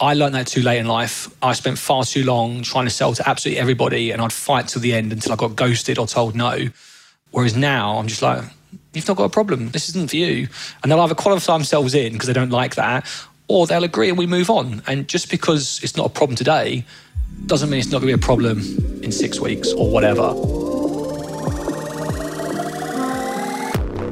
I learned that too late in life. I spent far too long trying to sell to absolutely everybody and I'd fight to the end until I got ghosted or told no. Whereas now I'm just like, you've not got a problem. This isn't for you. And they'll either qualify themselves in because they don't like that, or they'll agree and we move on. And just because it's not a problem today doesn't mean it's not going to be a problem in six weeks or whatever.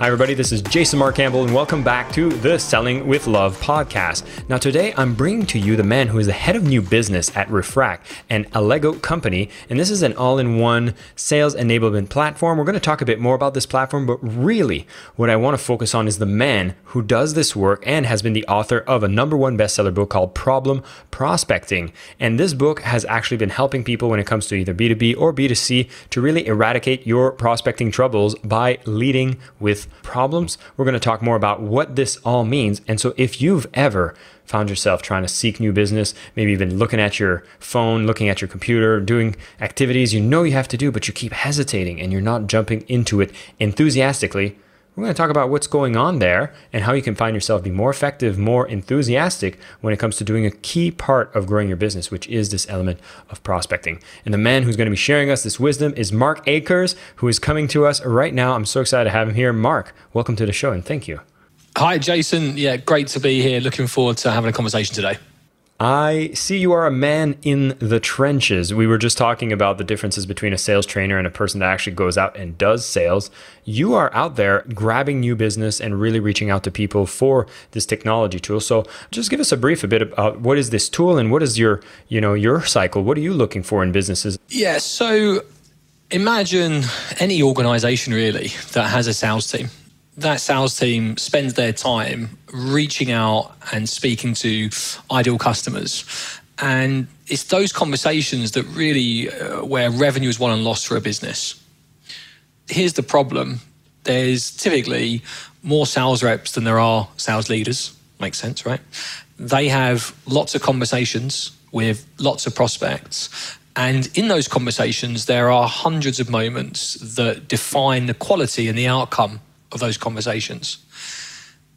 Hi, everybody. This is Jason Mark Campbell, and welcome back to the Selling with Love podcast. Now, today I'm bringing to you the man who is the head of new business at Refract, an Allego company, and this is an all in one sales enablement platform. We're going to talk a bit more about this platform, but really, what I want to focus on is the man who does this work and has been the author of a number one bestseller book called Problem Prospecting. And this book has actually been helping people when it comes to either B2B or B2C to really eradicate your prospecting troubles by leading with problems. We're going to talk more about what this all means. And so, if you've ever found yourself trying to seek new business, maybe even looking at your phone, looking at your computer, doing activities you know you have to do, but you keep hesitating and you're not jumping into it enthusiastically, we're going to talk about what's going on there and how you can find yourself be more effective, more enthusiastic when it comes to doing a key part of growing your business, which is this element of prospecting. And the man who's going to be sharing us this wisdom is Mark Ackers, who is coming to us right now. I'm so excited to have him here. Mark, welcome to the show and thank you. Hi, Jason. Yeah, great to be here. Looking forward to having a conversation today. I see you are a man in the trenches. We were just talking about the differences between a sales trainer and a person that actually goes out and does sales. You are out there grabbing new business and really reaching out to people for this technology tool. So just give us a brief a bit about what is this tool and what is your, you know, your cycle? What are you looking for in businesses? Yeah, so imagine any organization really that has a sales team that sales team spends their time reaching out and speaking to ideal customers. And it's those conversations that really uh, where revenue is won and lost for a business. Here's the problem there's typically more sales reps than there are sales leaders. Makes sense, right? They have lots of conversations with lots of prospects. And in those conversations, there are hundreds of moments that define the quality and the outcome of those conversations.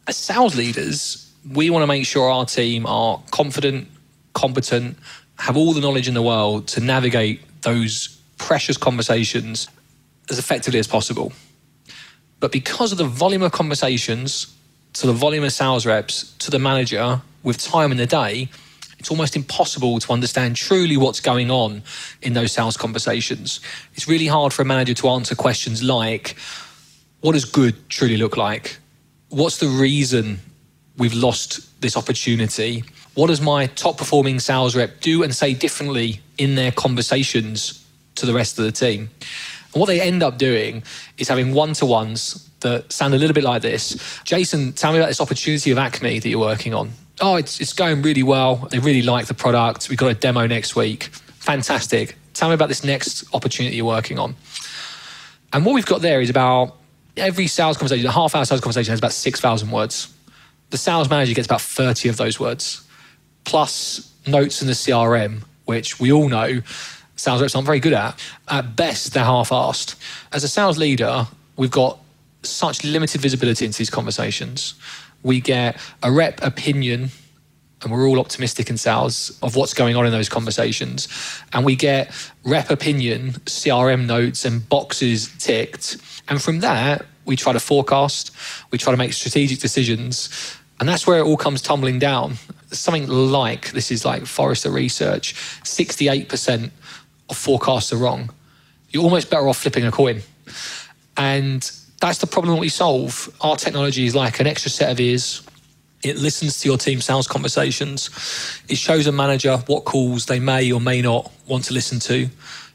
As sales leaders, we want to make sure our team are confident, competent, have all the knowledge in the world to navigate those precious conversations as effectively as possible. But because of the volume of conversations, to the volume of sales reps, to the manager with time in the day, it's almost impossible to understand truly what's going on in those sales conversations. It's really hard for a manager to answer questions like, what does good truly look like? What's the reason we've lost this opportunity? What does my top performing sales rep do and say differently in their conversations to the rest of the team? And what they end up doing is having one to ones that sound a little bit like this Jason, tell me about this opportunity of Acme that you're working on. Oh, it's, it's going really well. They really like the product. We've got a demo next week. Fantastic. Tell me about this next opportunity you're working on. And what we've got there is about every sales conversation, a half hour sales conversation has about 6,000 words. The sales manager gets about 30 of those words, plus notes in the CRM, which we all know sales reps aren't very good at. At best, they're half assed. As a sales leader, we've got such limited visibility into these conversations. We get a rep opinion and we're all optimistic in sales of what's going on in those conversations. And we get rep opinion, CRM notes, and boxes ticked. And from that, we try to forecast, we try to make strategic decisions. And that's where it all comes tumbling down. Something like this is like Forrester research 68% of forecasts are wrong. You're almost better off flipping a coin. And that's the problem that we solve. Our technology is like an extra set of ears it listens to your team sales conversations. It shows a manager what calls they may or may not want to listen to.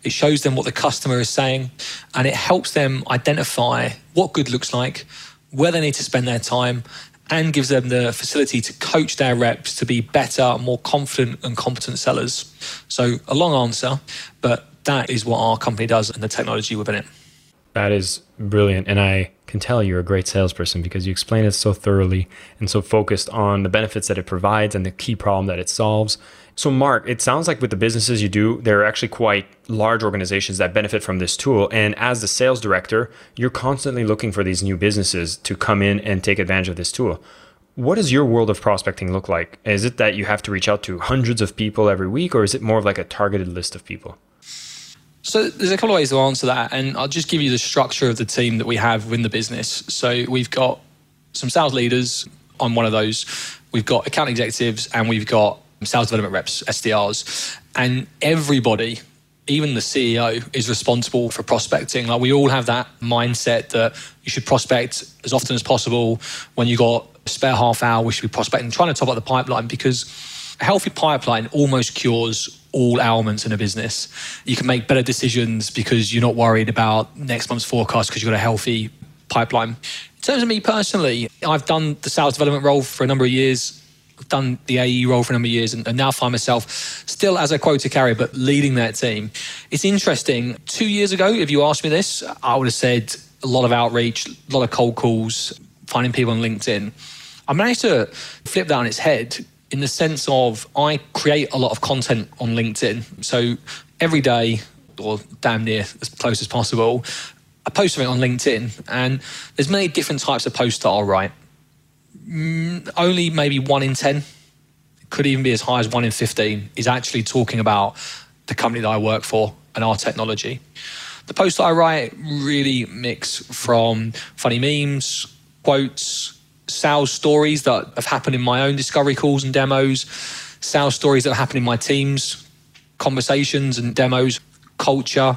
It shows them what the customer is saying and it helps them identify what good looks like, where they need to spend their time, and gives them the facility to coach their reps to be better, more confident, and competent sellers. So, a long answer, but that is what our company does and the technology within it. That is brilliant. And I can tell you're a great salesperson because you explain it so thoroughly and so focused on the benefits that it provides and the key problem that it solves. So, Mark, it sounds like with the businesses you do, they're actually quite large organizations that benefit from this tool. And as the sales director, you're constantly looking for these new businesses to come in and take advantage of this tool. What does your world of prospecting look like? Is it that you have to reach out to hundreds of people every week, or is it more of like a targeted list of people? So there's a couple of ways to answer that, and I'll just give you the structure of the team that we have within the business. So we've got some sales leaders on one of those. We've got account executives, and we've got sales development reps, SDRs, and everybody, even the CEO, is responsible for prospecting. Like we all have that mindset that you should prospect as often as possible. When you got a spare half hour, we should be prospecting, trying to top up the pipeline because a healthy pipeline almost cures all ailments in a business. You can make better decisions because you're not worried about next month's forecast because you've got a healthy pipeline. In terms of me personally, I've done the sales development role for a number of years done the AE role for a number of years and, and, now find myself still as a quota carrier, but leading that team. It's interesting. Two years ago, if you asked me this, I would have said a lot of outreach, a lot of cold calls, finding people on LinkedIn. I managed to flip that on its head in the sense of I create a lot of content on LinkedIn. So every day, or damn near as close as possible, I post something on LinkedIn, and there's many different types of posts that I'll write. Mm, only maybe one in 10, could even be as high as one in 15, is actually talking about the company that I work for and our technology. The posts that I write really mix from funny memes, quotes, sales stories that have happened in my own discovery calls and demos, sales stories that have happened in my teams, conversations and demos, culture,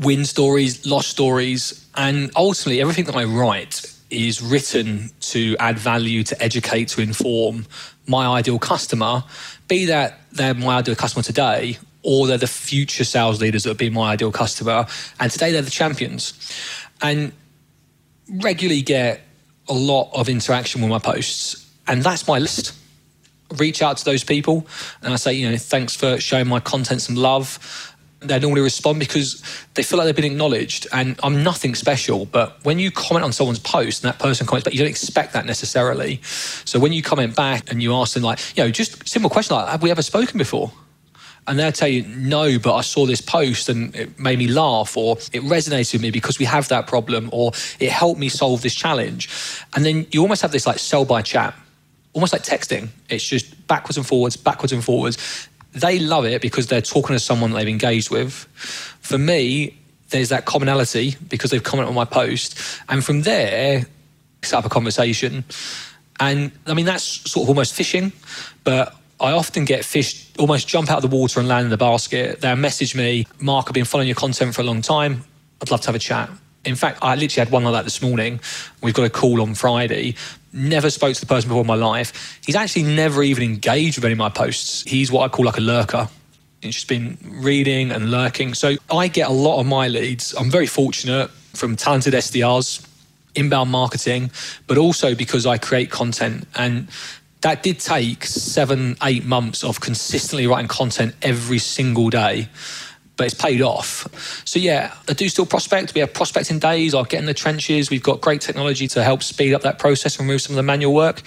win stories, lost stories, and ultimately everything that I write is written to add value, to educate, to inform my ideal customer, be that they're my ideal customer today or they're the future sales leaders that will be my ideal customer. And today they're the champions. And regularly get a lot of interaction with my posts. And that's my list. Reach out to those people and I say, you know, thanks for showing my content some love they normally respond because they feel like they've been acknowledged. And I'm nothing special, but when you comment on someone's post and that person comments back, you don't expect that necessarily. So when you comment back and you ask them, like, you know, just simple question like, have we ever spoken before? And they'll tell you, no, but I saw this post and it made me laugh, or it resonated with me because we have that problem, or it helped me solve this challenge. And then you almost have this like sell by chat, almost like texting. It's just backwards and forwards, backwards and forwards they love it because they're talking to someone they've engaged with. For me, there's that commonality because they've commented on my post. And from there, set up a conversation. And I mean, that's sort of almost fishing, but I often get fish almost jump out of the water and land in the basket. They'll message me, Mark, I've been following your content for a long time. I'd love to have a chat. In fact, I literally had one like that this morning. We've got a call on Friday never spoke to the person before in my life. He's actually never even engaged with any of my posts. He's what I call like a lurker. He's just been reading and lurking. So I get a lot of my leads. I'm very fortunate from talented SDRs, inbound marketing, but also because I create content. And that did take seven, eight months of consistently writing content every single day but it's paid off. So yeah, I do still prospect. We have prospecting days. I'll get in the trenches. We've got great technology to help speed up that process and remove some of the manual work.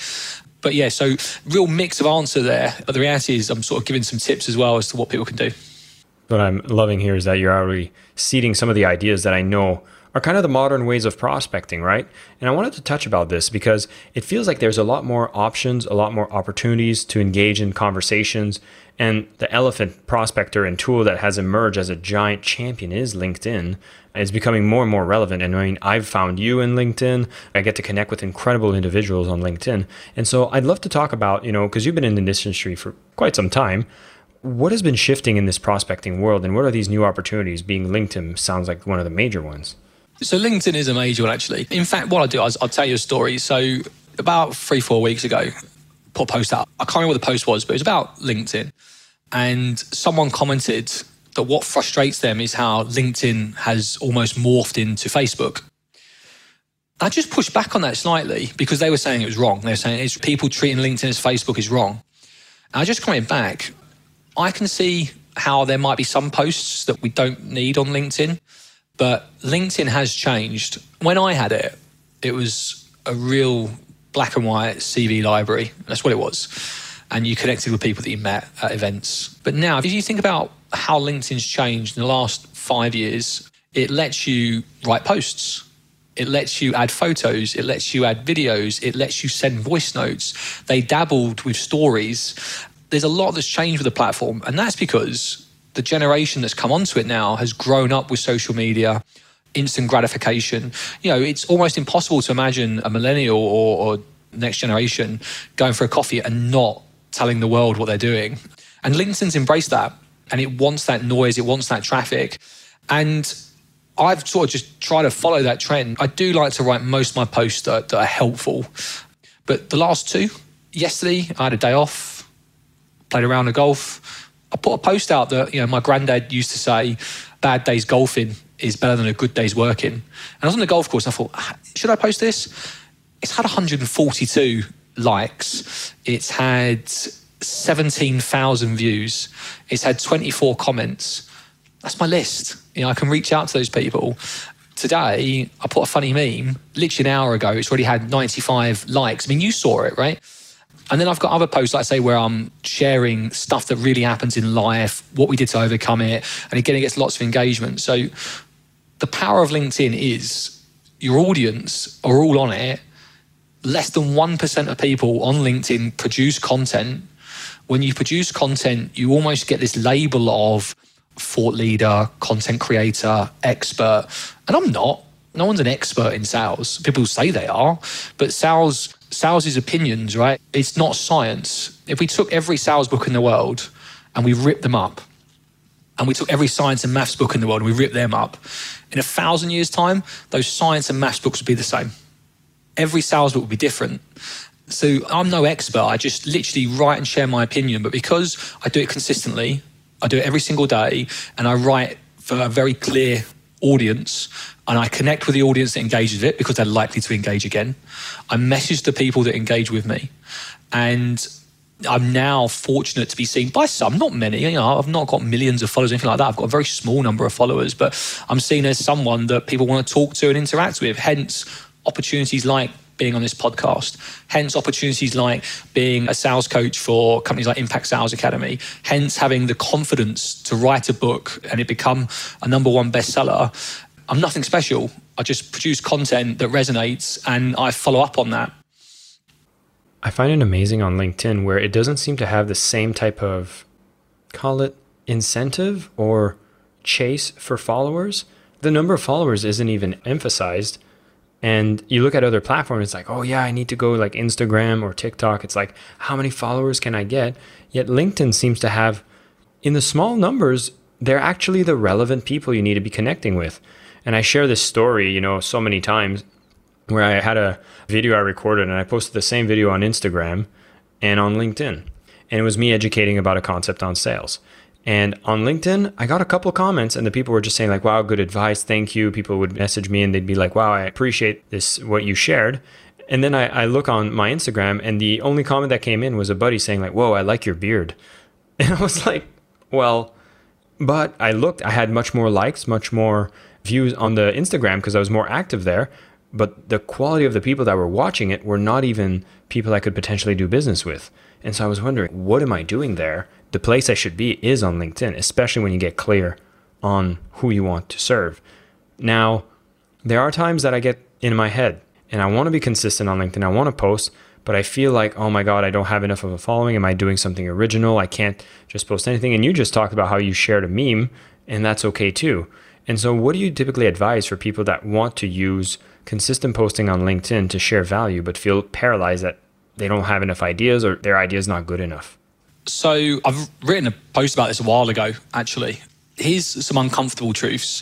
But yeah, so real mix of answer there. But the reality is, I'm sort of giving some tips as well as to what people can do. What I'm loving here is that you're already seeding some of the ideas that I know are kind of the modern ways of prospecting, right? And I wanted to touch about this because it feels like there's a lot more options, a lot more opportunities to engage in conversations. And the elephant prospector and tool that has emerged as a giant champion is LinkedIn. It's becoming more and more relevant. And I mean, I've found you in LinkedIn. I get to connect with incredible individuals on LinkedIn. And so I'd love to talk about, you know, because you've been in this industry for quite some time what has been shifting in this prospecting world and what are these new opportunities being LinkedIn sounds like one of the major ones so LinkedIn is a major one, actually. In fact, what I do, is I'll tell you a story. So about three, four weeks ago, put a post out. I can't remember what the post was, but it was about LinkedIn. And someone commented that what frustrates them is how LinkedIn has almost morphed into Facebook. I just pushed back on that slightly because they were saying it was wrong. They were saying it's people treating LinkedIn as Facebook is wrong. And I just commented back. I can see how there might be some posts that we don't need on LinkedIn But LinkedIn has changed. When I had it, it was a real black and white CV library. That's what it was. And you connected with people that you met at events. But now, if you think about how LinkedIn's changed in the last five years, it lets you write posts. It lets you add photos. It lets you add videos. It lets you send voice notes. They dabbled with stories. There's a lot that's changed with the platform. And that's because the generation that's come onto it now has grown up with social media, instant gratification. You know, it's almost impossible to imagine a millennial or, or next generation going for a coffee and not telling the world what they're doing. And LinkedIn's embraced that and it wants that noise, it wants that traffic. And I've sort of just tried to follow that trend. I do like to write most of my posts that, that are helpful. But the last two, yesterday, I had a day off, played around the golf. I put a post out that, you know, my granddad used to say, bad days golfing is better than a good day's working. And I was on the golf course and I thought, ah, should I post this? It's had 142 likes. It's had 17,000 views. It's had 24 comments. That's my list. You know, I can reach out to those people. Today, I put a funny meme, literally an hour ago, it's already had 95 likes. I mean, you saw it, right? And then I've got other posts, like I say, where I'm sharing stuff that really happens in life, what we did to overcome it, and again, it gets lots of engagement. So the power of LinkedIn is your audience are all on it. Less than 1% of people on LinkedIn produce content when you produce content, you almost get this label of thought leader, content creator, expert. And I'm not. No one's an expert in sales. People say they are, but sales sales is opinions, right? It's not science. If we took every sales book in the world and we ripped them up, and we took every science and maths book in the world and we ripped them up, in a thousand years' time, those science and maths books would be the same. Every sales book would be different. So I'm no expert. I just literally write and share my opinion. But because I do it consistently, I do it every single day, and I write for a very clear audience, and I connect with the audience that engages with it because they're likely to engage again. I message the people that engage with me, and I'm now fortunate to be seen by some, not many. You know, I've not got millions of followers, anything like that. I've got a very small number of followers, but I'm seen as someone that people want to talk to and interact with. Hence, opportunities like being on this podcast. Hence, opportunities like being a sales coach for companies like Impact Sales Academy. Hence, having the confidence to write a book and it become a number one bestseller. I'm nothing special. I just produce content that resonates and I follow up on that. I find it amazing on LinkedIn where it doesn't seem to have the same type of, call it incentive or chase for followers. The number of followers isn't even emphasized and you look at other platforms, it's like, oh yeah, I need to go like Instagram or TikTok. It's like, how many followers can I get? Yet LinkedIn seems to have, in the small numbers, they're actually the relevant people you need to be connecting with. And I share this story, you know, so many times where I had a video I recorded and I posted the same video on Instagram and on LinkedIn. And it was me educating about a concept on sales. And on LinkedIn, I got a couple comments, and the people were just saying, like, wow, good advice. Thank you. People would message me and they'd be like, wow, I appreciate this, what you shared. And then I, I look on my Instagram, and the only comment that came in was a buddy saying, like, whoa, I like your beard. And I was like, well, but I looked, I had much more likes, much more views on the Instagram because I was more active there. But the quality of the people that were watching it were not even people I could potentially do business with. And so I was wondering, what am I doing there? The place I should be is on LinkedIn, especially when you get clear on who you want to serve. Now, there are times that I get in my head and I want to be consistent on LinkedIn. I want to post, but I feel like, oh my God, I don't have enough of a following. Am I doing something original? I can't just post anything. And you just talked about how you shared a meme, and that's okay too. And so, what do you typically advise for people that want to use consistent posting on LinkedIn to share value, but feel paralyzed that they don't have enough ideas or their idea is not good enough? So I've written a post about this a while ago, actually. Here's some uncomfortable truths.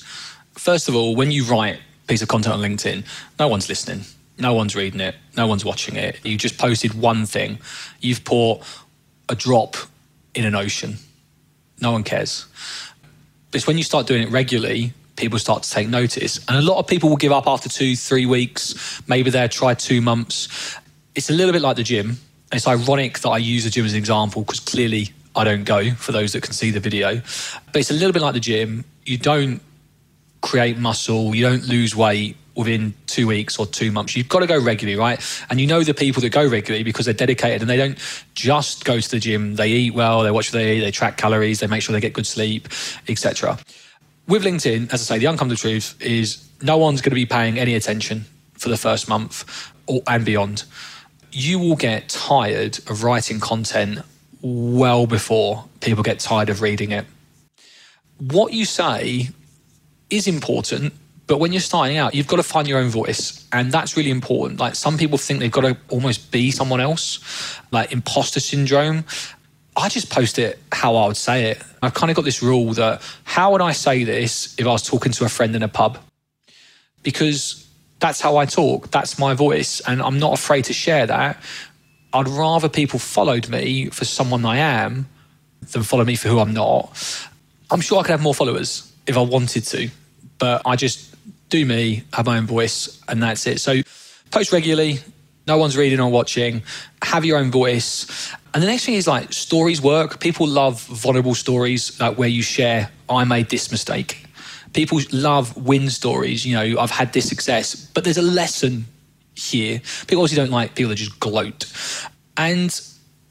First of all, when you write a piece of content on LinkedIn, no one's listening. No one's reading it. No one's watching it. You just posted one thing. You've put a drop in an ocean. No one cares. But it's when you start doing it regularly, people start to take notice. And a lot of people will give up after two, three weeks. Maybe they'll try two months. It's a little bit like the gym it's ironic that I use the gym as an example because clearly I don't go for those that can see the video. But it's a little bit like the gym. You don't create muscle, you don't lose weight within two weeks or two months. You've got to go regularly, right? And you know the people that go regularly because they're dedicated and they don't just go to the gym. They eat well, they watch what they eat, they track calories, they make sure they get good sleep, etc. With LinkedIn, as I say, the uncomfortable truth is no one's going to be paying any attention for the first month or, and beyond. You will get tired of writing content well before people get tired of reading it. What you say is important, but when you're starting out, you've got to find your own voice. And that's really important. Like some people think they've got to almost be someone else, like imposter syndrome. I just post it how I would say it. I've kind of got this rule that how would I say this if I was talking to a friend in a pub? Because that's how I talk, that's my voice. And I'm not afraid to share that. I'd rather people followed me for someone I am than follow me for who I'm not. I'm sure I could have more followers if I wanted to, but I just do me, have my own voice, and that's it. So post regularly, no one's reading or watching, have your own voice. And the next thing is like stories work. People love vulnerable stories, like where you share, I made this mistake. People love win stories, you know, I've had this success, but there's a lesson here. People obviously don't like people that just gloat. And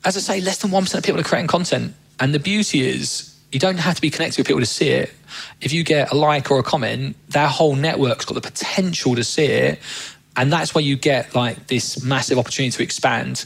as I say, less than 1% of people are creating content. And the beauty is, you don't have to be connected with people to see it. If you get a like or a comment, their whole network's got the potential to see it. And that's where you get like this massive opportunity to expand.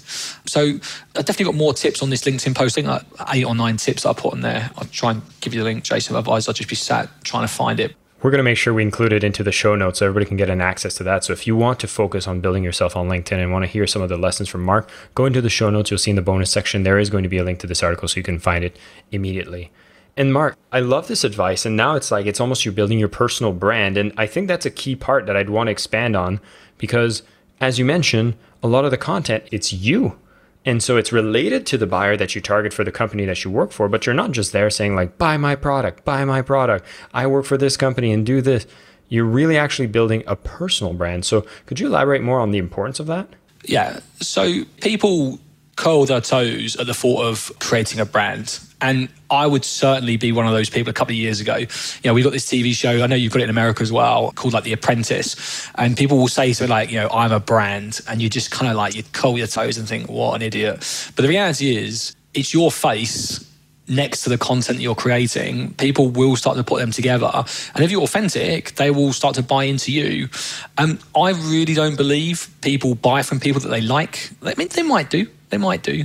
So I've definitely got more tips on this LinkedIn posting, like eight or nine tips that I put on there. I'll try and give you the link, Jason. Otherwise, I'll just be sat trying to find it. We're going to make sure we include it into the show notes so everybody can get an access to that. So if you want to focus on building yourself on LinkedIn and want to hear some of the lessons from Mark, go into the show notes. You'll see in the bonus section there is going to be a link to this article so you can find it immediately. And Mark, I love this advice. And now it's like it's almost you're building your personal brand. And I think that's a key part that I'd want to expand on because, as you mentioned, a lot of the content, it's you. And so it's related to the buyer that you target for the company that you work for, but you're not just there saying, like, buy my product, buy my product. I work for this company and do this. You're really actually building a personal brand. So could you elaborate more on the importance of that? Yeah. So people curl their toes at the thought of creating a brand. And I would certainly be one of those people a couple of years ago. You know, we got this TV show, I know you've got it in America as well, called like The Apprentice. And people will say to like, you know, I'm a brand. And you just kind of like, you curl your toes and think, what an idiot. But the reality is, it's your face next to the content you're creating, people will start to put them together. And if you're authentic, they will start to buy into you. Um, I really don't believe people buy from people that they like. I mean, they might do, they might do,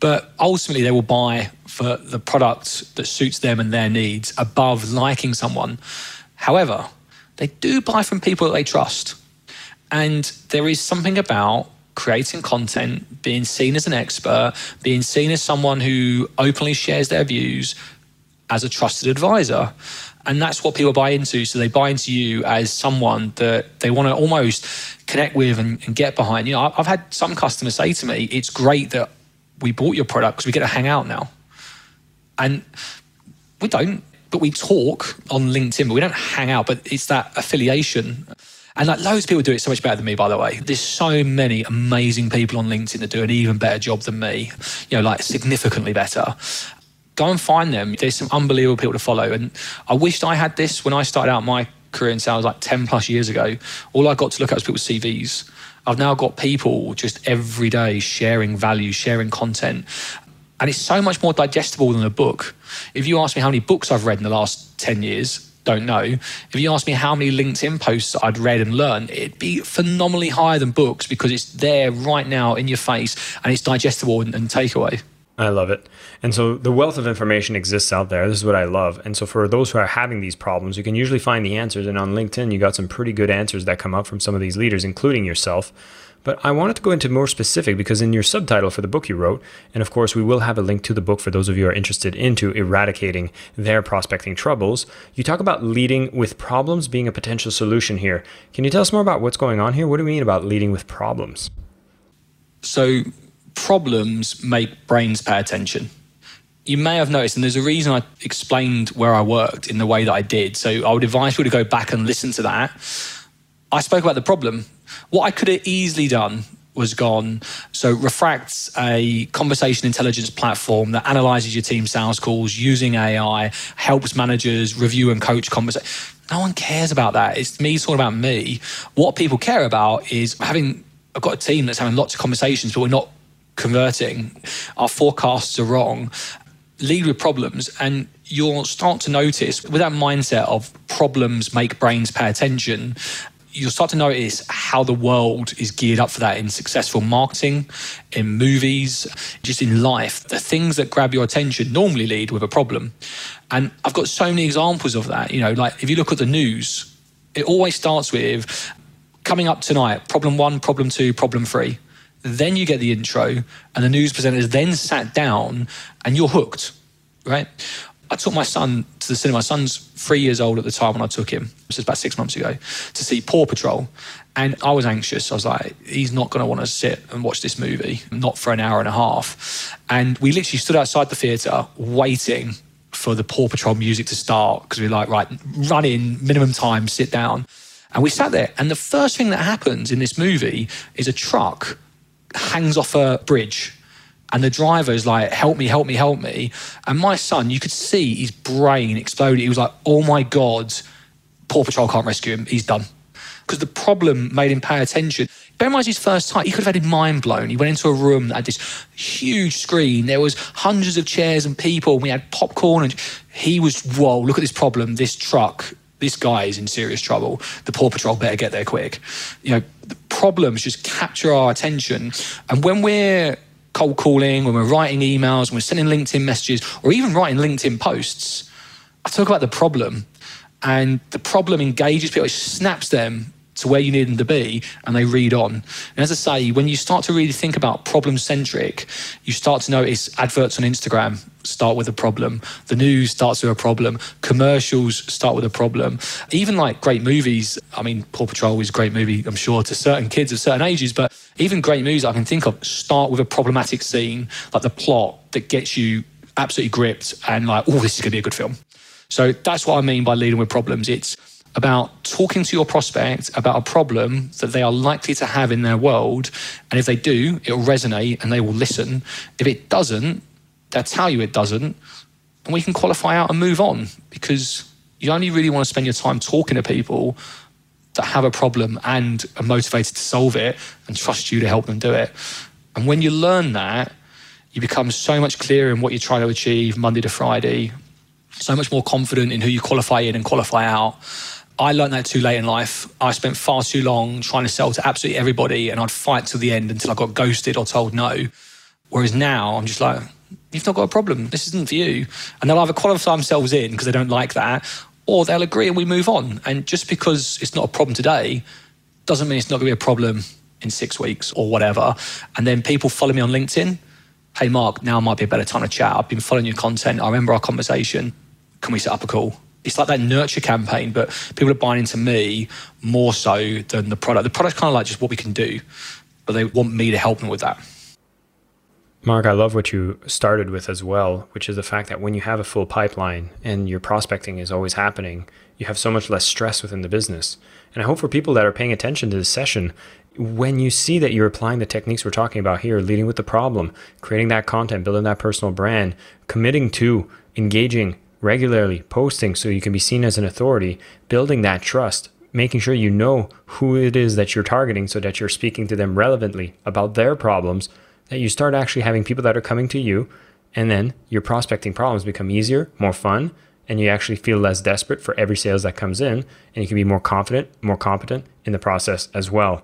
but ultimately they will buy for the product that suits them and their needs above liking someone. However, they do buy from people that they trust. And there is something about creating content, being seen as an expert, being seen as someone who openly shares their views as a trusted advisor. And that's what people buy into. So they buy into you as someone that they want to almost connect with and, and get behind. You know, I've had some customers say to me, it's great that we bought your product because we get to hang out now. And we don't, but we talk on LinkedIn, but we don't hang out. But it's that affiliation. And like loads of people do it so much better than me, by the way. There's so many amazing people on LinkedIn that do an even better job than me, you know, like significantly better. Go and find them. There's some unbelievable people to follow. And I wished I had this when I started out my career in sales like 10 plus years ago. All I got to look at was people's CVs. I've now got people just every day sharing value, sharing content. And it's so much more digestible than a book. If you ask me how many books I've read in the last 10 years, don't know. If you ask me how many LinkedIn posts I'd read and learned, it'd be phenomenally higher than books because it's there right now in your face and it's digestible and, and takeaway. I love it. And so the wealth of information exists out there. This is what I love. And so for those who are having these problems, you can usually find the answers. And on LinkedIn, you got some pretty good answers that come up from some of these leaders, including yourself. But I wanted to go into more specific because in your subtitle for the book you wrote, and of course we will have a link to the book for those of you who are interested into eradicating their prospecting troubles, you talk about leading with problems being a potential solution here. Can you tell us more about what's going on here? What do you mean about leading with problems? So problems make brains pay attention. You may have noticed, and there's a reason I explained where I worked in the way that I did. So I would advise people to go back and listen to that. I spoke about the problem what I could have easily done was gone. So Refract's a conversation intelligence platform that analyzes your team sales calls using AI, helps managers review and coach conversation. No one cares about that. It's me talking about me. What people care about is having, I've got a team that's having lots of conversations, but we're not converting. Our forecasts are wrong. Lead with problems, and you'll start to notice with that mindset of problems make brains pay attention you'll start to notice how the world is geared up for that in successful marketing, in movies, just in life. The things that grab your attention normally lead with a problem. And I've got so many examples of that. You know, like if you look at the news, it always starts with coming up tonight, problem one, problem two, problem three. Then you get the intro, and the news presenters then sat down, and you're hooked, right? I took my son to the cinema. My son's three years old at the time when I took him. This was about six months ago to see Paw Patrol. And I was anxious. I was like, he's not going to want to sit and watch this movie, not for an hour and a half. And we literally stood outside the theatre waiting for the Paw Patrol music to start because we were like, right, run in, minimum time, sit down. And we sat there. And the first thing that happens in this movie is a truck hangs off a bridge and the driver is like, help me, help me, help me. And my son, you could see his brain exploded. He was like, oh my God, Paw Patrol can't rescue him. He's done. Because the problem made him pay attention. Bear in mind his first time, he could have had his mind blown. He went into a room that had this huge screen. There was hundreds of chairs and people. And we had popcorn and he was, whoa, look at this problem. This truck, this guy is in serious trouble. The Paw Patrol better get there quick. You know, problems just capture our attention. And when we're cold calling, when we're writing emails, when we're sending LinkedIn messages, or even writing LinkedIn posts, I talk about the problem. And the problem engages people, it snaps them to where you need them to be, and they read on. And as I say, when you start to really think about problem centric, you start to notice adverts on Instagram start with a problem, the news starts with a problem, commercials start with a problem. Even like great movies, I mean, Paw Patrol is a great movie, I'm sure, to certain kids of certain ages, but even great movies I can think of start with a problematic scene, like the plot that gets you absolutely gripped and like, oh, this is going to be a good film. So that's what I mean by leading with problems. It's about talking to your prospect about a problem that they are likely to have in their world. And if they do, it'll resonate and they will listen. If it doesn't, they'll tell you it doesn't. And we can qualify out and move on because you only really want to spend your time talking to people that have a problem and are motivated to solve it and trust you to help them do it. And when you learn that, you become so much clearer in what you're trying to achieve Monday to Friday, so much more confident in who you qualify in and qualify out. I learned that too late in life. I spent far too long trying to sell to absolutely everybody, and I'd fight to the end until I got ghosted or told no. Whereas now, I'm just like, you've not got a problem. This isn't for you. And they'll either qualify themselves in because they don't like that, or they'll agree and we move on. And just because it's not a problem today doesn't mean it's not going to be a problem in six weeks or whatever. And then people follow me on LinkedIn. Hey, Mark, now might be a better time to chat. I've been following your content. I remember our conversation. Can we set up a call? It's like that nurture campaign, but people are buying into me more so than the product. The product's kind of like just what we can do, but they want me to help them with that. Mark, I love what you started with as well, which is the fact that when you have a full pipeline and your prospecting is always happening, you have so much less stress within the business. And I hope for people that are paying attention to this session, when you see that you're applying the techniques we're talking about here, leading with the problem, creating that content, building that personal brand, committing to engaging regularly posting so you can be seen as an authority, building that trust, making sure you know who it is that you're targeting so that you're speaking to them relevantly about their problems, that you start actually having people that are coming to you, and then your prospecting problems become easier, more fun, and you actually feel less desperate for every sales that comes in, and you can be more confident, more competent in the process as well.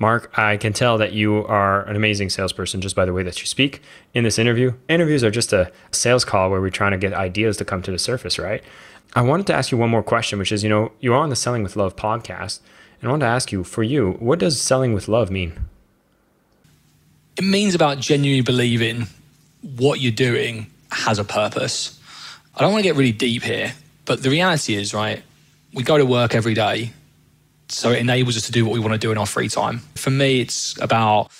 Mark, I can tell that you are an amazing salesperson just by the way that you speak in this interview. Interviews are just a sales call where we're trying to get ideas to come to the surface, right? I wanted to ask you one more question, which is, you know, you are on the Selling with Love podcast, and I wanted to ask you, for you, what does selling with love mean? It means about genuinely believing what you're doing has a purpose. I don't want to get really deep here, but the reality is, right, we go to work every day so it enables us to do what we want to do in our free time. For me, it's about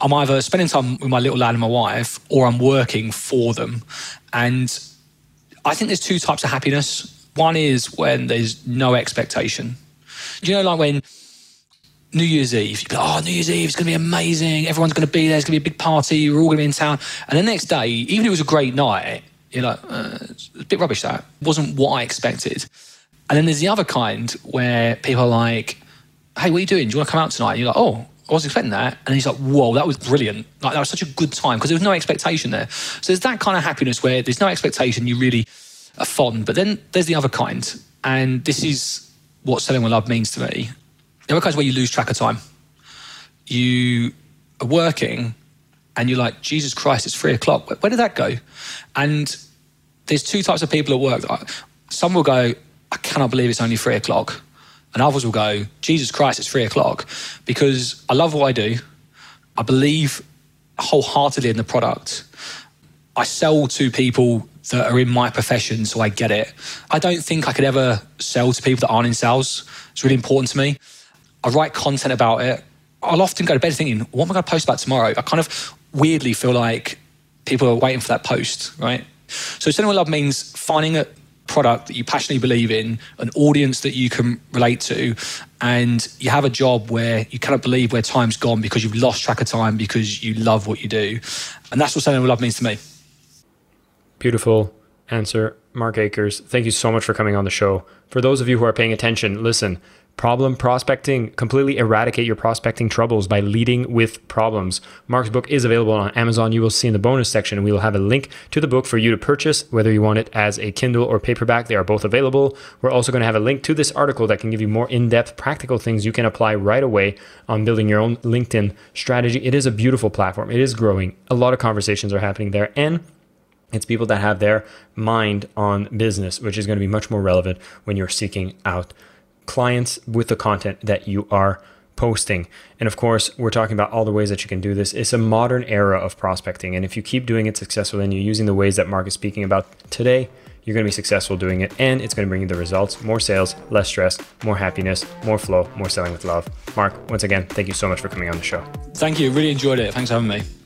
I'm either spending time with my little lad and my wife, or I'm working for them. And I think there's two types of happiness. One is when there's no expectation. You know, like when New Year's Eve, you like, oh, New Year's Eve is going to be amazing. Everyone's going to be there. It's going to be a big party. We're all going to be in town. And the next day, even if it was a great night, you're like, uh, it's a bit rubbish that. It wasn't what I expected. And then there's the other kind where people are like, hey, what are you doing? Do you want to come out tonight? And you're like, oh, I wasn't expecting that. And he's like, whoa, that was brilliant. Like, that was such a good time because there was no expectation there. So there's that kind of happiness where there's no expectation, you really are fond. But then there's the other kind. And this is what selling with love means to me. The other kind is where you lose track of time. You are working and you're like, Jesus Christ, it's three o'clock. Where did that go? And there's two types of people at work. Some will go, I cannot believe it's only three o'clock. And others will go, Jesus Christ, it's three o'clock. Because I love what I do. I believe wholeheartedly in the product. I sell to people that are in my profession, so I get it. I don't think I could ever sell to people that aren't in sales. It's really important to me. I write content about it. I'll often go to bed thinking, what am I going to post about tomorrow? I kind of weirdly feel like people are waiting for that post, right? So selling love means finding a product that you passionately believe in, an audience that you can relate to, and you have a job where you cannot believe where time's gone because you've lost track of time because you love what you do. And that's what selling with love means to me. Beautiful answer, Mark Ackers. Thank you so much for coming on the show. For those of you who are paying attention, listen, Problem prospecting, completely eradicate your prospecting troubles by leading with problems. Mark's book is available on Amazon. You will see in the bonus section. We will have a link to the book for you to purchase, whether you want it as a Kindle or paperback. They are both available. We're also going to have a link to this article that can give you more in depth, practical things you can apply right away on building your own LinkedIn strategy. It is a beautiful platform, it is growing. A lot of conversations are happening there. And it's people that have their mind on business, which is going to be much more relevant when you're seeking out clients with the content that you are posting. And of course, we're talking about all the ways that you can do this. It's a modern era of prospecting. And if you keep doing it successfully and you're using the ways that Mark is speaking about today, you're going to be successful doing it and it's going to bring you the results more sales, less stress, more happiness, more flow, more selling with love. Mark, once again, thank you so much for coming on the show. Thank you. Really enjoyed it. Thanks for having me.